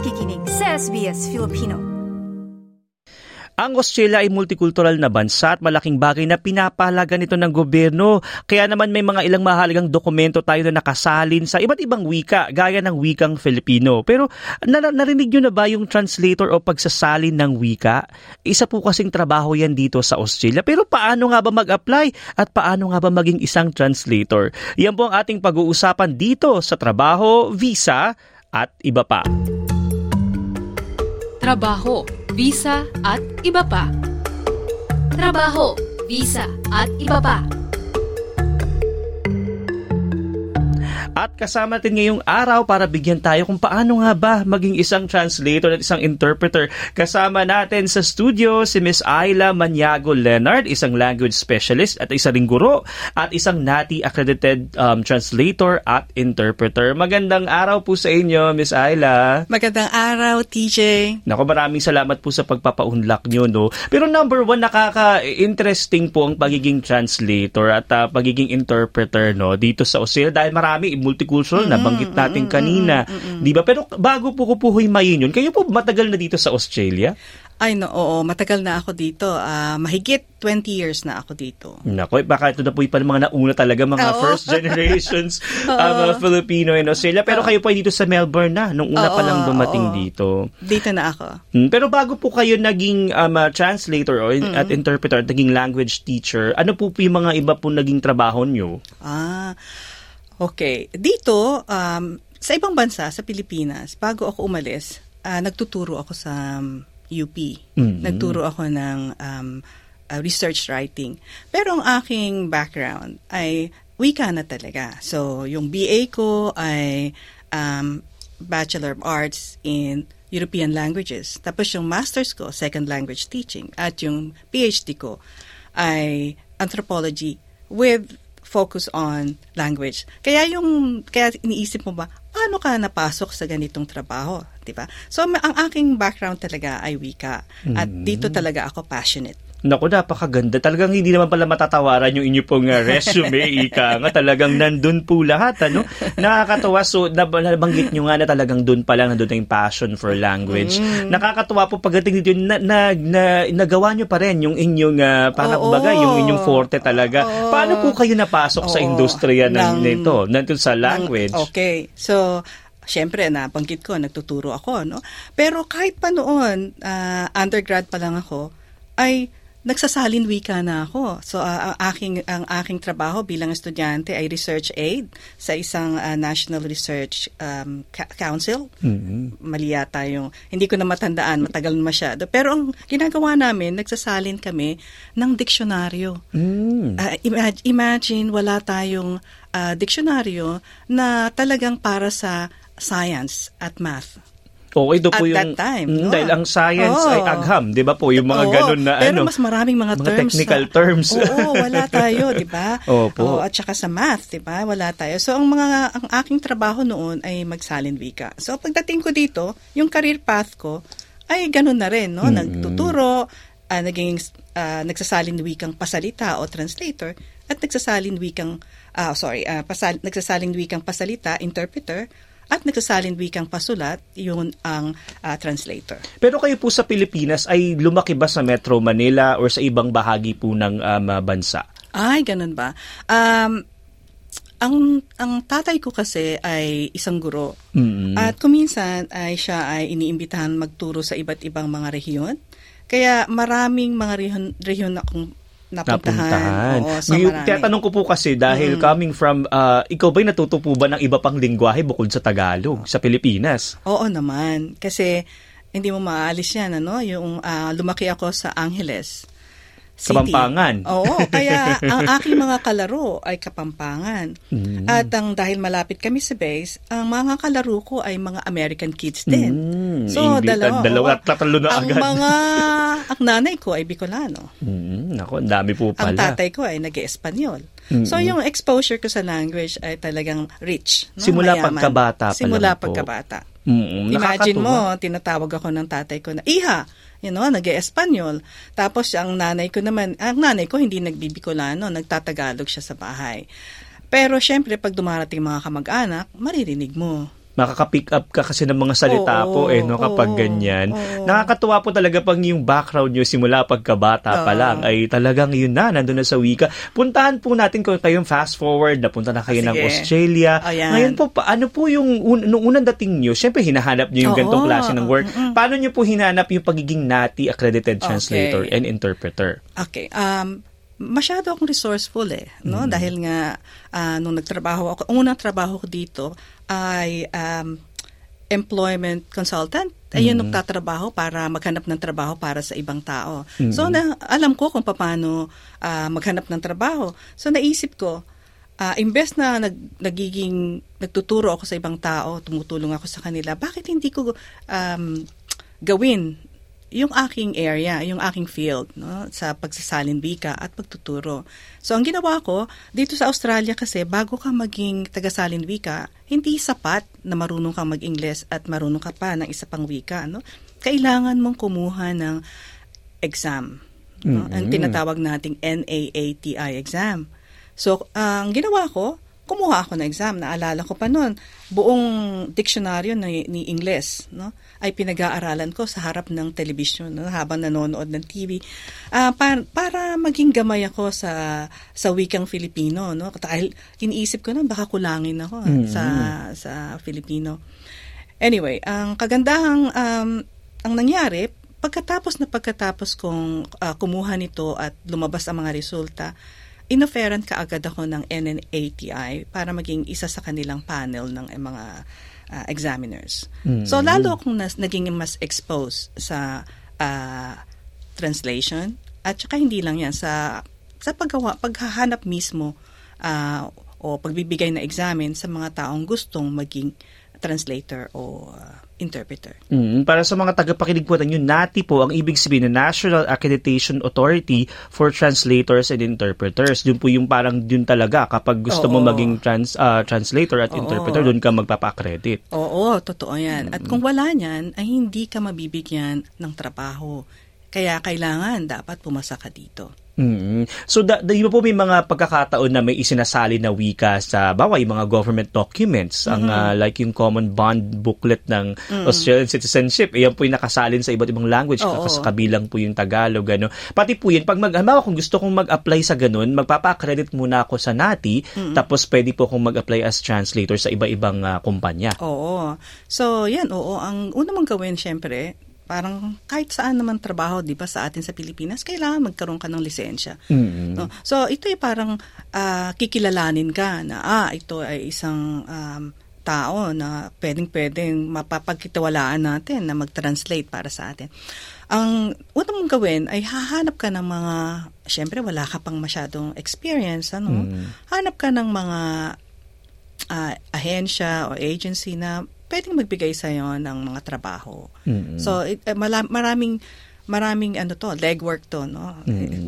nakikinig sa SBS Filipino. Ang Australia ay multicultural na bansa at malaking bagay na pinapahalaga nito ng gobyerno. Kaya naman may mga ilang mahalagang dokumento tayo na nakasalin sa iba't ibang wika, gaya ng wikang Filipino. Pero nar- narinig nyo na ba yung translator o pagsasalin ng wika? Isa po kasing trabaho yan dito sa Australia. Pero paano nga ba mag-apply at paano nga ba maging isang translator? Yan po ang ating pag-uusapan dito sa trabaho, visa at iba pa. Trabaho, visa at iba pa. Trabaho, visa at iba pa. At kasama natin ngayong araw para bigyan tayo kung paano nga ba maging isang translator at isang interpreter. Kasama natin sa studio si Miss Ayla Maniago Leonard, isang language specialist at isa ring guro at isang NATI accredited um, translator at interpreter. Magandang araw po sa inyo, Miss Ayla. Magandang araw, TJ. Nako, maraming salamat po sa pagpapaunlak nyo, no? Pero number one, nakaka-interesting po ang pagiging translator at uh, pagiging interpreter, no? Dito sa Australia dahil marami multicultural na banggit natin kanina, 'di ba? Pero bago po ko po himayin yun, kayo po matagal na dito sa Australia? Ay, no, oo, matagal na ako dito. Ah, mahigit 20 years na ako dito. Nako, eh, baka ito na po yung pa mga nauna talaga, mga Oo. first generations uh, mga Filipino in Australia. Pero kayo po ay dito sa Melbourne na, nung una pa Oo, lang dumating oo. dito. Dito na ako. Hmm, Pero bago po kayo naging um, uh, translator or at interpreter, naging language teacher, ano po po yung mga iba po naging trabaho nyo? Ah, okay. Dito, um, sa ibang bansa, sa Pilipinas, bago ako umalis, ah, nagtuturo ako sa um, UP. Mhm. Nagturo ako ng um, ah, research writing. Pero ang aking background ay wika na talaga. So, yung BA ko ay um, Bachelor of Arts in European Languages. Tapos yung master's ko, Second Language Teaching. At yung PhD ko ay Anthropology with focus on language. Kaya yung kaya iniisip mo ba paano ka napasok sa ganitong trabaho, 'di ba? So ang aking background talaga ay wika at dito talaga ako passionate. Naku, napakaganda. Talagang hindi naman pala matatawaran yung inyo pong uh, resume, ika nga. Talagang nandun po lahat, ano? Nakakatawa. So, nab- nabanggit nyo nga na talagang dun pa lang nandun na yung passion for language. Nakakatawa po pagdating dito, na, na, na, nagawa nyo pa rin yung inyong, uh, parang Oo. baga, yung inyong forte talaga. Oo. Paano po kayo napasok sa Oo. industriya ng, Ng- nito, nandun sa language? Ng- okay. So, Siyempre, nabanggit ko, nagtuturo ako, no? Pero kahit pa noon, ah, undergrad pa lang ako, ay nagsasalin wika na ako. So, ah, ang aking ang aking trabaho bilang estudyante ay research aid sa isang ah, National Research um, Ca- Council. Mali yata yung, hindi ko na matandaan, matagal na masyado. Pero ang ginagawa namin, nagsasalin kami ng diksyonaryo. Mm. Ah, imag- imagine wala tayong ah, diksyonaryo na talagang para sa science at math. Okay, doon po At yung... that time, Mm, no? Dahil ang science Oo. ay agham, di ba po? Yung mga Oo, ganun na pero ano. mas maraming mga, mga terms. technical sa- terms. Oo, wala tayo, di ba? Opo. Oo, at saka sa math, di ba? Wala tayo. So, ang mga ang aking trabaho noon ay magsalin wika. So, pagdating ko dito, yung career path ko ay ganun na rin, no? Nagtuturo, ah, naging ah, nagsasalin wikang pasalita o translator at nagsasalin wikang ah, sorry, ah, pasal, nagsasalin wikang pasalita, interpreter at nagsasalin wikang pasulat, yun ang ah, translator. Pero kayo po sa Pilipinas ay lumaki ba sa Metro Manila or sa ibang bahagi po ng um, uh, bansa? Ay, ganun ba? Um, ang ang tatay ko kasi ay isang guro. Mm. At kuminsan ay siya ay iniimbitahan magturo sa iba't ibang mga rehiyon. Kaya maraming mga rehiyon, rehiyon akong napuntahan. Napuntahan. Oo, so. Tinatanong ko po kasi dahil coming from, uh, ikaw ba'y natuto po ba ng iba pang lingwahe bukod sa Tagalog sa Pilipinas? Oo naman. Kasi hindi mo maalis yan, ano? Yung ah, lumaki ako sa Angeles. City. Kapampangan. Oo, kaya ang aking mga kalaro ay Kapampangan. Mm. At ang dahil malapit kami sa base, ang mga kalaro ko ay mga American kids din. Mm, So, English- dalawa. dalawa at tatlo na ang agad. mga, ang nanay ko ay Bicolano. Mm, ako, ang dami po Ang pala. tatay ko ay nag-Espanyol. So, yung exposure ko sa language ay talagang rich. No? Simula Mayaman. pagkabata pa Simula lang po. pagkabata. Mm, Imagine nakakatuwa. mo, tinatawag ako ng tatay ko na, Iha, you know, nag-Espanyol. Tapos ang nanay ko naman, ang nanay ko hindi nagbibicolano, nagtatagalog siya sa bahay. Pero syempre, pag dumarating mga kamag-anak, maririnig mo. Makaka-pick up ka kasi ng mga salita Oo, po eh no kapag oo, ganyan. oo. Nakakatuwa po talaga pag yung background nyo simula pagkabata pa lang ay talagang yun na nandun na sa wika. Puntahan po natin kung kayong fast forward napunta na kayo ng Sige. Australia. Ayan. Ngayon po paano po yung un- nung unang dating nyo? Syempre hinahanap nyo yung Oo, ganitong klase ng work. mm-mm. Paano nyo po hinanap yung pagiging NATI accredited translator Okay. and interpreter? Okay. Um, masyado akong resourceful eh, no? Dahil nga ah, nung nagtrabaho ako, ang unang trabaho ko dito ay um, employment consultant. Ayun nung tatrabaho para maghanap ng trabaho para sa ibang tao. So na alam ko kung paano ah, maghanap ng trabaho. So naisip ko, ah, imbes na nag, nagiging nagtuturo ako sa ibang tao, tumutulong ako sa kanila, bakit hindi ko um, gawin yung aking area, yung aking field no, sa pagsasalin wika at pagtuturo. So ang ginawa ko, dito sa Australia kasi bago ka maging tagasalin wika, hindi sapat na marunong kang mag-Ingles at marunong ka pa ng isa pang wika. No? Kailangan mong kumuha ng exam. No? Ang tinatawag nating NAATI exam. So, ang ginawa ko, kumuha ako ng exam. Naalala ko pa noon, buong diksyonaryo ni, ni Ingles no, ay pinag-aaralan ko sa harap ng television no, habang nanonood ng TV Ah, para, para maging gamay ako sa sa wikang Filipino. No? Dahil iniisip ko na baka kulangin ako ah, sa, sa Filipino. Anyway, ang kagandahang um, ang nangyari, pagkatapos na pagkatapos kong ah, kumuha nito at lumabas ang mga resulta, inoferan ka agad ako ng NNATI para maging isa sa kanilang panel ng eh, mga ah, examiners. So lalo akong nas, naging mas exposed sa ah, translation at saka hindi lang yan sa sa paggawa paghahanap mismo ah, o pagbibigay na examen sa mga taong gustong maging translator o ah, interpreter. Mm, para sa mga tagapakinig po natin, yung NATI po, ang ibig sabihin na National Accreditation Authority for Translators and Interpreters. Yun po yung parang yun talaga. Kapag gusto mo Oo. maging trans, ah, translator at Oo. interpreter, doon ka magpapa-accredit. Oo, totoo yan. At kung wala niyan, ay hindi ka mabibigyan ng trabaho. Kaya kailangan dapat pumasa ka dito. Mm. So, da, da, po may mga pagkakataon na may isinasali na wika sa, bawa yung mga government documents, ang ah, like yung common bond booklet ng Australian citizenship, eh, yan po yung nakasalin sa iba't ibang language, Oo. kasi kabilang po yung Tagalog, ano. Pati po yun, pag mag, halimbawa kung gusto kong mag-apply sa ganun, magpapa-accredit muna ako sa NATI, tapos pwede po akong mag-apply as translator sa iba-ibang ah, kumpanya. Oo. So, yan, oo. Ang una mong gawin, syempre, parang kahit saan naman trabaho, di ba, sa atin sa Pilipinas, kailangan magkaroon ka ng lisensya. Mm. No? So, ito ay parang ah, kikilalanin ka na, ah, ito ay isang um, tao na pwedeng-pwedeng mapapagkitawalaan natin na mag-translate para sa atin. Ang una mong gawin ay hahanap ka ng mga, syempre wala ka pang masyadong experience, ano? Hanap ka ng mga ah, ahensya o agency na pwedeng magbigay sa iyo ng mga trabaho. Mm-mm. So it, eh, mala- maraming maraming ano to, legwork to, no.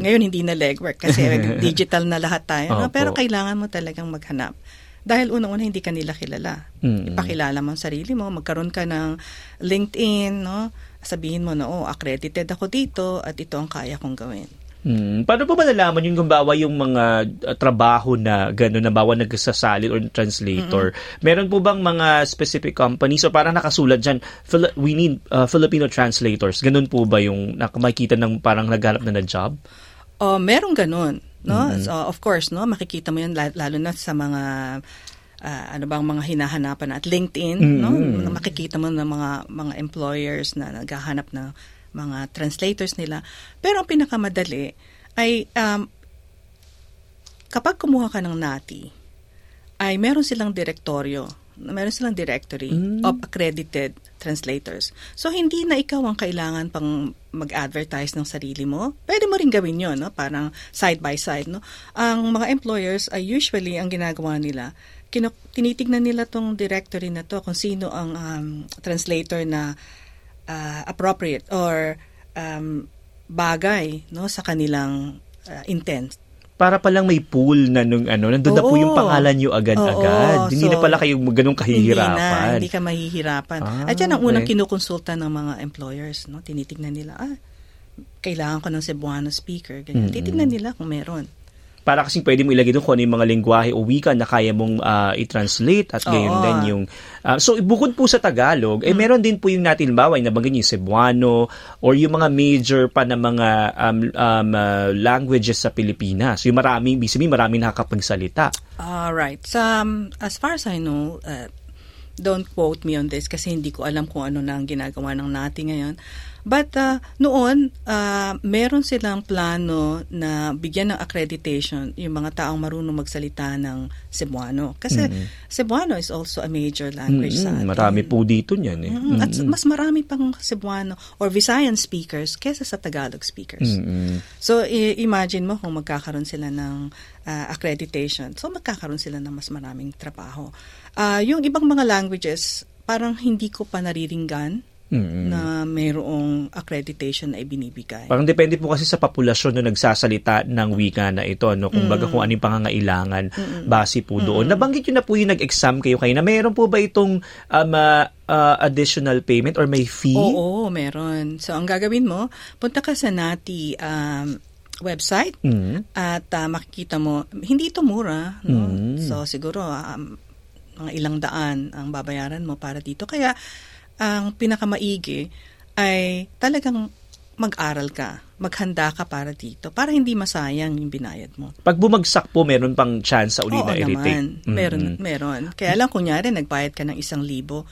Ngayon hindi na legwork kasi digital na lahat tayo, no? Pero kailangan mo talagang maghanap. Dahil unang-una hindi ka nila kilala. Mm. Ipakilala mo ang sarili mo, magkaroon ka ng LinkedIn, no? Sabihin mo na, oh, accredited ako dito at ito ang kaya kong gawin. Hmm. Paano po malalaman yung gumbawa yung mga uh, trabaho na gano'n na bawa nagsasalin or translator? Meron po bang mga specific companies o parang nakasulat dyan, Fili- we need uh, Filipino translators. Ganun po ba yung nakakita ng parang naghanap na na job? Oh, merong ganun, no? So, of course, no, makikita mo 'yan la- lalo na sa mga ah, ano bang mga hinahanapan at LinkedIn, no? Makikita mo ng mga mga employers na naghahanap ng mga translators nila. Pero ang pinakamadali ay um, kapag kumuha ka ng NATI, ay meron silang direktoryo, meron silang directory of accredited translators. So, hindi na ikaw ang kailangan pang mag-advertise ng sarili mo. Pwede mo rin gawin yon no? parang side by side. No? Ang mga employers ay usually ang ginagawa nila, kinu- tinitignan nila tong directory na to kung sino ang um, translator na uh, appropriate or um, bagay no sa kanilang uh, intent. Para palang may pool na nung ano, nandun na po yung pangalan nyo agad-agad. Oo. Hindi na So, pala kayo ganun kahihirapan. Hindi na, hindi ka mahihirapan. Ah, At yan ang unang okay. kinukonsulta ng mga employers. No? Tinitignan nila, ah, kailangan ko ng Cebuano speaker. Ganyan. Mm-mm. Titignan nila kung meron. para kasi pwede mo ilagay doon kung ano yung mga lingwahe o wika na kaya mong uh, i-translate at gayon din yung uh, so bukod po sa Tagalog eh meron din po yung natin bawa yung nabanggit yung Cebuano or yung mga major pa na mga um, um, uh, languages sa Pilipinas yung maraming ibig sabihin maraming nakakapagsalita All right. So, um, as far as I know, uh, don't quote me on this kasi hindi ko alam kung ano na ang ginagawa ng natin ngayon. But uh, noon, uh, meron silang plano na bigyan ng accreditation yung mga taong marunong magsalita ng Cebuano. Kasi Cebuano is also a major language sa Mm-mm, atin. marami po dito niyan eh Mm, At mas marami pang Cebuano or Visayan speakers kesa sa Tagalog speakers. Mm-mm. So, i- imagine mo kung magkakaroon sila ng uh, accreditation. So, magkakaroon sila ng mas maraming trabaho. Ah, yung ibang mga languages, parang hindi ko pa nariringgan Mm-mm. na mayroong accreditation na ibinibigay. Parang depende po kasi sa populasyon na nagsasalita ng wika na ito, no? Kung baga kung ano yung pangangailangan base po doon. Nabanggit yun na po yung nag-exam kayo kayo na mayroon po ba itong um, uh, uh, additional payment or may fee? Oo, meron. So, ang gagawin mo, punta ka sa NATI um, website Mm. at ah, makikita mo, hindi ito mura. No? So, siguro, um, mga ilang daan ang babayaran mo para dito. Kaya, ang pinakamaigi ay talagang mag-aral ka, maghanda ka para dito, para hindi masayang yung binayad mo. Pag bumagsak po, meron pang chance sa uli Oo na i-retake. naman. Meron, meron. Kaya lang, kunyari, nagbayad ka ng isang libo,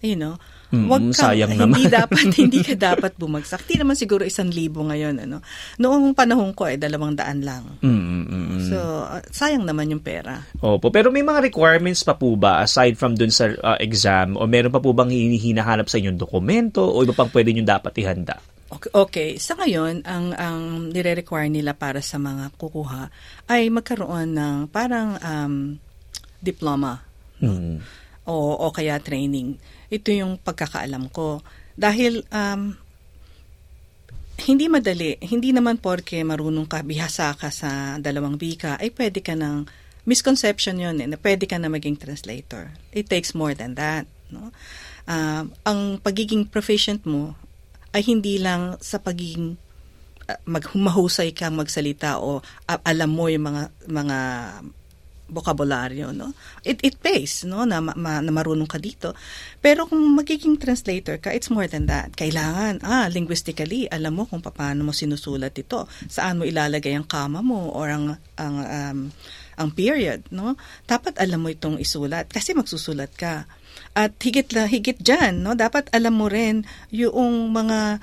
you know, Mm, wag kang, sayang hindi naman. dapat, hindi ka dapat bumagsak. Hindi naman siguro isang libo ngayon, ano. Noong panahon ko, ay dalawang daan lang. Mm, mm, mm. So, uh, sayang naman yung pera. Opo. Pero may mga requirements pa po ba aside from dun sa uh, exam o meron pa po bang hinahanap sa inyong dokumento o iba pang pwede nyo dapat ihanda? Okay, okay. Sa ngayon, ang ang nire-require nila para sa mga kukuha ay magkaroon ng parang um, diploma Mm. o, o kaya training. Ito yung pagkakaalam ko. Dahil um, hindi madali, hindi naman porke marunong ka, bihasa ka sa dalawang wika, ay pwede ka ng, misconception yun eh, na pwede ka na maging translator. It takes more than that. No? Um, ang pagiging proficient mo ay hindi lang sa pagiging uh, maghumahusay kang magsalita o uh, alam mo yung mga mga bokabularyo no? It it pays no? Na, ma, na marunong ka dito. Pero kung magiging translator ka it's more than that. Kailangan ah linguistically alam mo kung paano mo sinusulat ito. Saan mo ilalagay ang kama mo or ang ang um, ang period no? Dapat alam mo itong isulat kasi magsusulat ka. At higit la higit diyan no? Dapat alam mo rin yung mga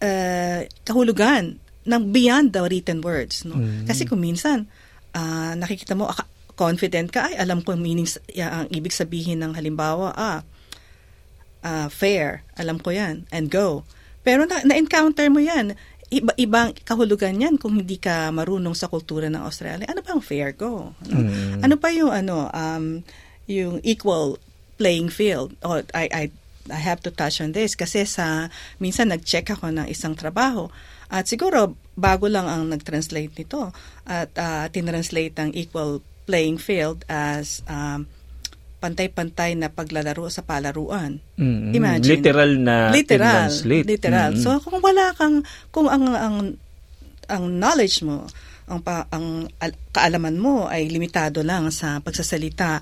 uh, kahulugan ng beyond the written words no? Kasi kung minsan ah, nakikita mo confident ka ay alam ko yung meaning ang ibig sabihin ng halimbawa ah ah, fair alam ko yan and go. Pero na, na-encounter mo yan. Iba ibang kahulugan yan kung hindi ka marunong sa kultura ng Australia. Ano ba ang fair go ano, ano pa yung ano um yung equal playing field? Oh, I I I have to touch on this kasi sa minsan nag-check ako ng isang trabaho at siguro bago lang ang nag-translate nito at uh, tinranslate ang equal playing field as um, pantay-pantay na paglalaro sa palaruan. Mm, Imagine. Literal na literal, tinranslate. literal. Mm. So kung wala kang kung ang ang ang knowledge mo, ang pa, ang al- kaalaman mo ay limitado lang sa pagsasalita,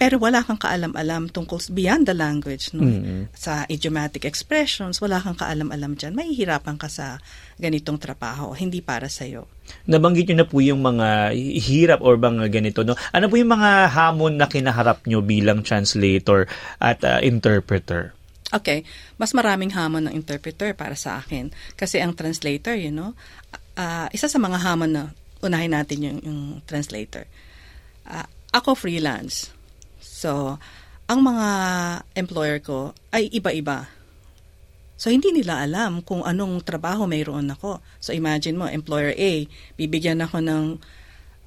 pero wala kang kaalam-alam tungkol beyond the language, no? Sa idiomatic expressions, wala kang kaalam-alam diyan. Mahihirapan ka sa ganitong trabaho, hindi para sa iyo. Nabanggit nyo na po yung mga hirap or mga ganito. No? Ano po yung mga hamon na kinaharap nyo bilang translator at uh, interpreter? Okay, mas maraming hamon ng interpreter para sa akin. Kasi ang translator, you know, ah, isa sa mga hamon na unahin natin yung, yung translator. Ah, ako freelance. So, ang mga employer ko ay iba-iba. So, hindi nila alam kung anong trabaho mayroon ako. So, imagine mo, employer A, bibigyan ako ng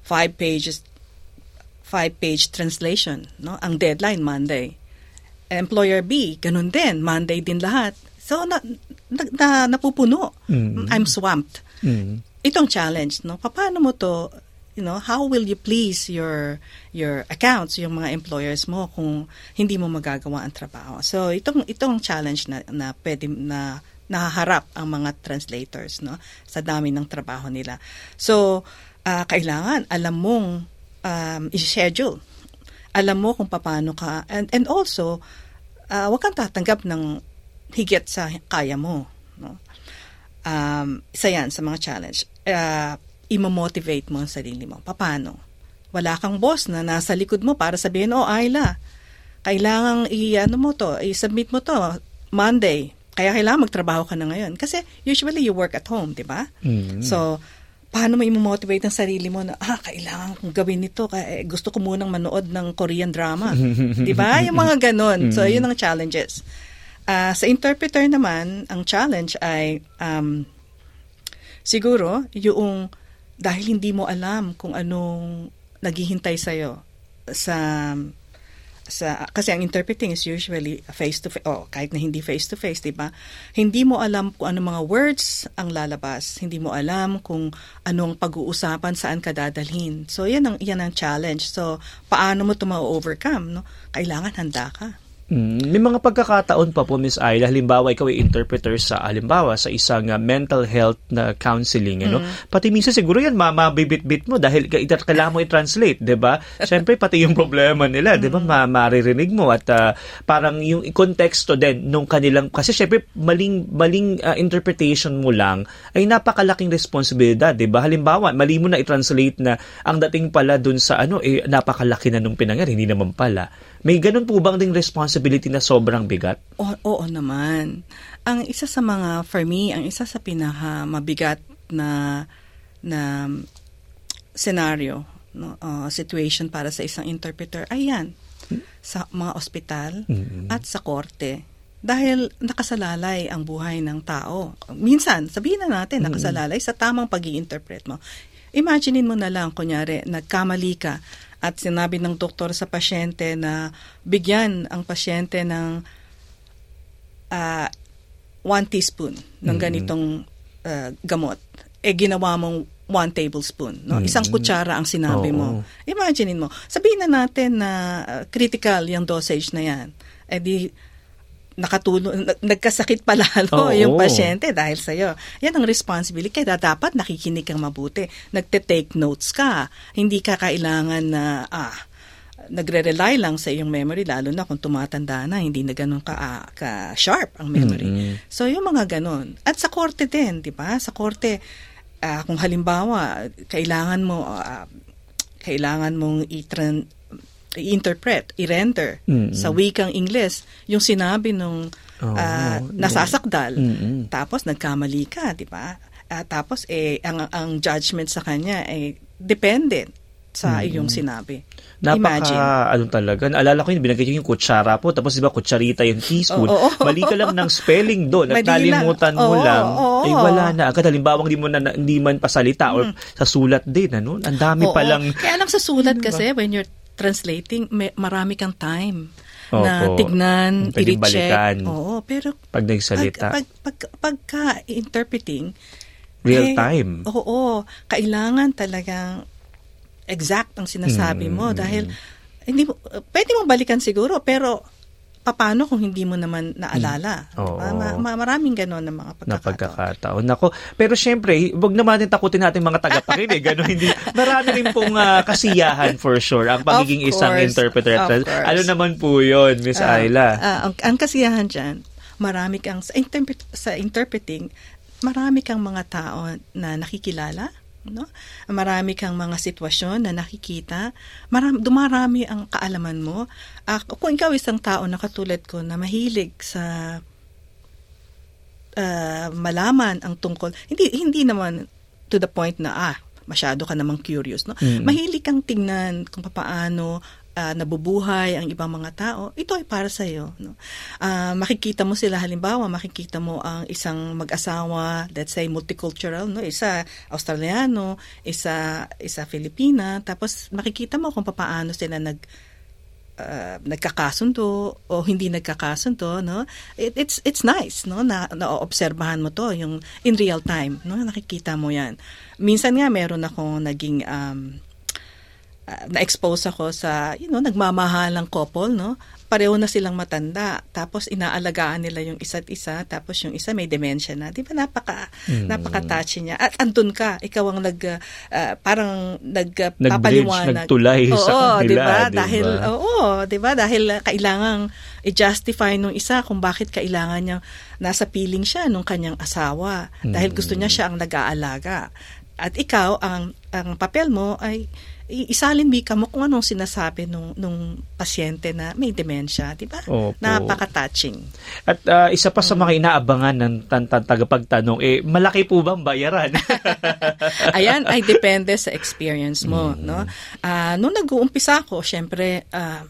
five pages five-page translation. No? Ang deadline, Monday. Employer B, ganun din. Monday din lahat. So, na, na, na, napupuno. Mm. I'm swamped. Mm. Itong challenge, no? Paano mo to, you know, how will you please your your accounts, yung mga employers mo kung hindi mo magagawa ang trabaho. So, itong itong challenge na na pwede na nahaharap ang mga translators, no? Sa dami ng trabaho nila. So, uh, kailangan alam mong um, i-schedule. Alam mo kung paano ka and and also uh, wag kang tatanggap ng higit sa kaya mo, no? Um, isa yan sa mga challenge. Uh, imo-motivate mo ang sarili mo. Paano? Wala kang boss na nasa likod mo para sabihin, oh, Ayla, kailangan i-ano mo to, i-submit mo to Monday. Kaya kailangan magtrabaho ka na ngayon. Kasi usually you work at home, di ba? Mm-hmm. So, paano mo i-motivate ang sarili mo na, ah, kailangan kong gawin ito, kaya eh, gusto ko munang manood ng Korean drama. di ba? Yung mga ganon. So, yun ang challenges. Uh, sa interpreter naman, ang challenge ay um, siguro yung dahil hindi mo alam kung anong naghihintay sa'yo sa sa kasi ang interpreting is usually face to face oh kahit na hindi face to face 'di ba? Hindi mo alam kung ano mga words ang lalabas. Hindi mo alam kung anong pag-uusapan saan ka dadalhin. So yan ang yan ang challenge. So paano mo to ma-overcome no? Kailangan handa ka Mm, may mga pagkakataon pa po Miss Ayla, halimbawa ikaw ay interpreter sa halimbawa sa isang uh, mental health na counseling ano. Mm. Pati minsan siguro yan mamabibit-bit mo dahil kailangan mo i-translate, 'di ba? Syempre pati yung problema nila, 'di ba? Mm. Ma maririnig mo at uh, parang yung konteksto din nung kanilang kasi syempre maling maling uh, interpretation mo lang ay napakalaking responsibilidad, 'di ba? Halimbawa, mali mo na i-translate na ang dating pala dun sa ano eh napakalaki na nung pinangyari, hindi naman pala. May ganun po bang ding responsibility na sobrang bigat? O, oo naman. Ang isa sa mga, for me, ang isa sa pinaka mabigat na na scenario, no, uh, situation para sa isang interpreter ay yan. Sa mga ospital mm-hmm. at sa korte. Dahil nakasalalay ang buhay ng tao. Minsan, sabihin na natin, nakasalalay sa tamang pag interpret mo. Imaginein mo na lang, kunyari, nagkamali ka at sinabi ng doktor sa pasyente na bigyan ang pasyente ng uh, one teaspoon ng ganitong uh, gamot. Eh, ginawa mong one tablespoon. No? Isang kutsara ang sinabi Oo. mo. Imaginein mo. Sabihin na natin na uh, critical yung dosage na yan. Eh di, nakatulong, nagkasakit pa lalo Oo. yung pasyente dahil sa'yo. Yan ang responsibility. Kaya dapat nakikinig kang mabuti. Nagte-take notes ka. Hindi ka kailangan na, ah, nagre-rely lang sa iyong memory lalo na kung tumatanda na hindi na ganun ka, ah, ka sharp ang memory. Mm-hmm. So yung mga ganun. At sa korte din, 'di ba? Sa korte uh, kung halimbawa kailangan mo uh, kailangan mong i-tran- i-interpret, i-render mm-hmm. sa wikang Ingles yung sinabi nung oh, uh, nasasakdal. Mm-hmm. Tapos nagkamali ka, 'di ba? Uh, tapos eh ang ang judgment sa kanya ay eh, dependent sa mm-hmm. iyong sinabi. Napaka, Imagine. ano talaga, naalala ko yung binagay yung kutsara po, tapos di ba kutsarita yung teaspoon, oh, oh, oh. mali ka lang ng spelling doon at nalimutan mo Oo, lang, oo. ay wala na. Agad halimbawa hindi mo na, hindi man pasalita or sa sulat din, ano? Ang dami Oo. pa lang. Kaya lang sa sulat kasi, when you're translating, may, marami kang time Opo. na tignan, balikan. Oo, pero Pag nagsalita. Pag, pag, pag, pagka-interpreting, Real eh, time. Oo, kailangan talagang exact ang sinasabi mo Mm. dahil hindi mo, pwede mo balikan siguro pero paano kung hindi mo naman naalala? Mm. Oo. Diba? Ma- ma- maraming ganon na mga na pagkakataon. pagkakataon. Nako, pero syempre, wag naman natin takutin natin mga tagapakinig. Ganun, hindi. Marami rin pong ah, kasiyahan for sure ang pagiging isang interpreter. Ano naman po yun, Miss Ah, Ayla? ah, ang, ang kasiyahan dyan, marami kang, sa, interpret, sa interpreting, marami kang mga tao na nakikilala, no? Marami kang mga sitwasyon na nakikita, marami, dumarami ang kaalaman mo. Ah, kung ikaw isang tao na katulad ko na mahilig sa ah, malaman ang tungkol, hindi hindi naman to the point na ah, masyado ka namang curious, no? Mm. Mahilig kang tingnan kung paano ah, nabubuhay ang ibang mga tao, ito ay para sa iyo. No? Ah, makikita mo sila halimbawa, makikita mo ang isang mag-asawa, let's say multicultural, no? isa Australiano, isa isa Filipina, tapos makikita mo kung paano sila nag uh, nagkakasundo o hindi nagkakasundo no it, it's it's nice no na naoobserbahan mo to yung in real time no nakikita mo yan minsan nga meron akong naging um, uh, na-expose ako sa, you know, nagmamahalang couple, no? Pareho na silang matanda, tapos inaalagaan nila yung isa't isa, tapos yung isa may dementia na. Di ba napaka, mm. napaka-touchy niya. At andun ka, ikaw ang nag, uh, parang nagpapaliwanag. nagtulay oo, sa kanila. Di ba? Dahil, oo, di ba? Dahil kailangang i-justify nung isa kung bakit kailangan niya nasa piling siya nung kanyang asawa. Dahil gusto niya siya ang nag-aalaga. At ikaw, ang, ang papel mo ay isalin mo mo kung anong sinasabi nung, nung pasyente na may dementia, di ba? Napaka-touching. At uh, isa pa sa mga inaabangan ng tagapagtanong, eh, malaki po bang bayaran? Ayan, ay depende sa experience mo. Mm. No? Uh, nung nag-uumpisa ako, syempre, uh,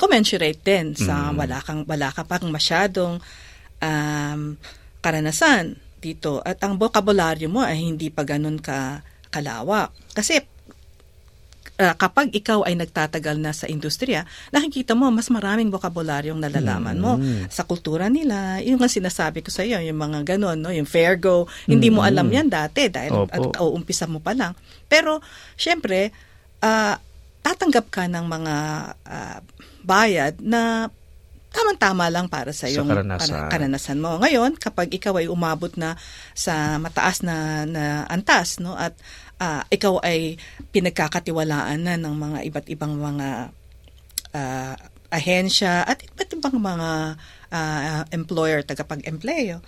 commensurate din sa mm. wala, kang, wala ka pang masyadong um, karanasan dito. At ang bokabularyo mo ay hindi pa ganun ka kalawak. Kasi uh, kapag ikaw ay nagtatagal na sa industriya, nakikita mo mas maraming vocabularyong nalalaman mo mm. sa kultura nila. Yung nga sinasabi ko sa iyo, yung mga ganon, no, yung fair go, hindi mm. mo alam yan dati dahil Opo. at uumpisa mo pa lang. Pero syempre, uh, tatanggap ka ng mga uh, bayad na tamang-tama lang para sa iyong sa karanasan. karanasan mo. Ngayon, kapag ikaw ay umabot na sa mataas na, na antas no at uh, ikaw ay pinagkakatiwalaan na ng mga iba't ibang mga uh, ahensya at iba't ibang mga uh, employer tagapag-empleyo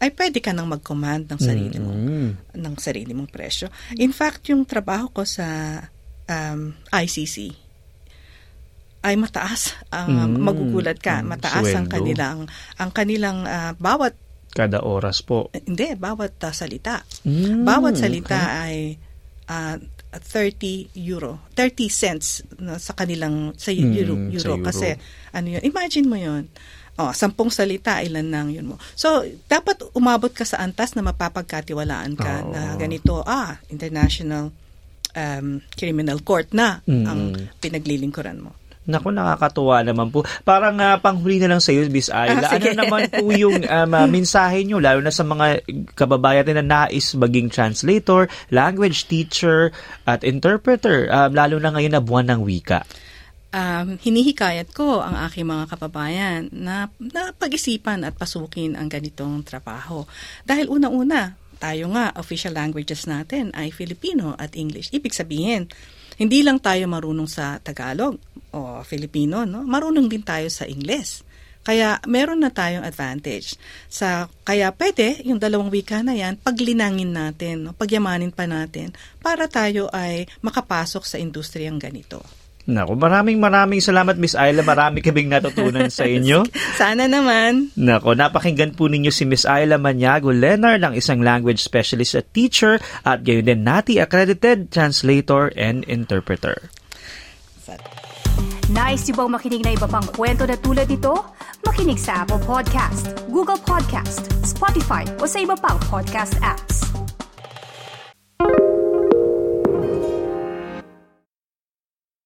ay pwede ka nang mag-command ng sarili mo mm-hmm. ng sarili mong presyo. In fact, yung trabaho ko sa um, ICC ay mataas ang mm, magugulat ka, mm, mataas sweldo. ang kanilang ang kanilang uh, bawat kada oras po. Hindi, bawat uh, salita. Mm, bawat salita okay. ay uh, 30 euro, 30 cents no, sa kanilang sa euro, mm, euro, sa euro kasi ano yun, imagine mo yun. Oh, sampung salita, ilan nang yun mo. So, dapat umabot ka sa antas na mapapagkatiwalaan ka oh. na ganito, ah, international um, criminal court na mm. ang pinaglilingkuran mo. Naku, nakakatuwa naman po. Parang uh, panghuli na lang sa iyo, Miss Ayla. Ah, ano naman po yung um, uh, mensahe nyo, lalo na sa mga kababayan na nais maging translator, language teacher, at interpreter, um, lalo na ngayon na buwan ng wika? Um, hinihikayat ko ang aking mga kababayan na, na pag-isipan at pasukin ang ganitong trabaho. Dahil una-una, tayo nga, official languages natin ay Filipino at English. Ibig sabihin, hindi lang tayo marunong sa Tagalog o Filipino, no? Marunong din tayo sa Ingles. Kaya meron na tayong advantage. Sa kaya pwede yung dalawang wika na yan paglinangin natin, no? pagyamanin pa natin para tayo ay makapasok sa industriyang ganito. Naku, maraming maraming salamat Miss Ayla. Marami kaming natutunan sa inyo. Sana naman. Naku, napakinggan po ninyo si Miss Ayla Maniago Lenar ng isang language specialist at teacher at gayon din NATI accredited translator and interpreter. Nice yung bang makinig na iba pang kwento na tulad ito? Makinig sa Apple Podcast, Google Podcast, Spotify o sa iba pang podcast apps.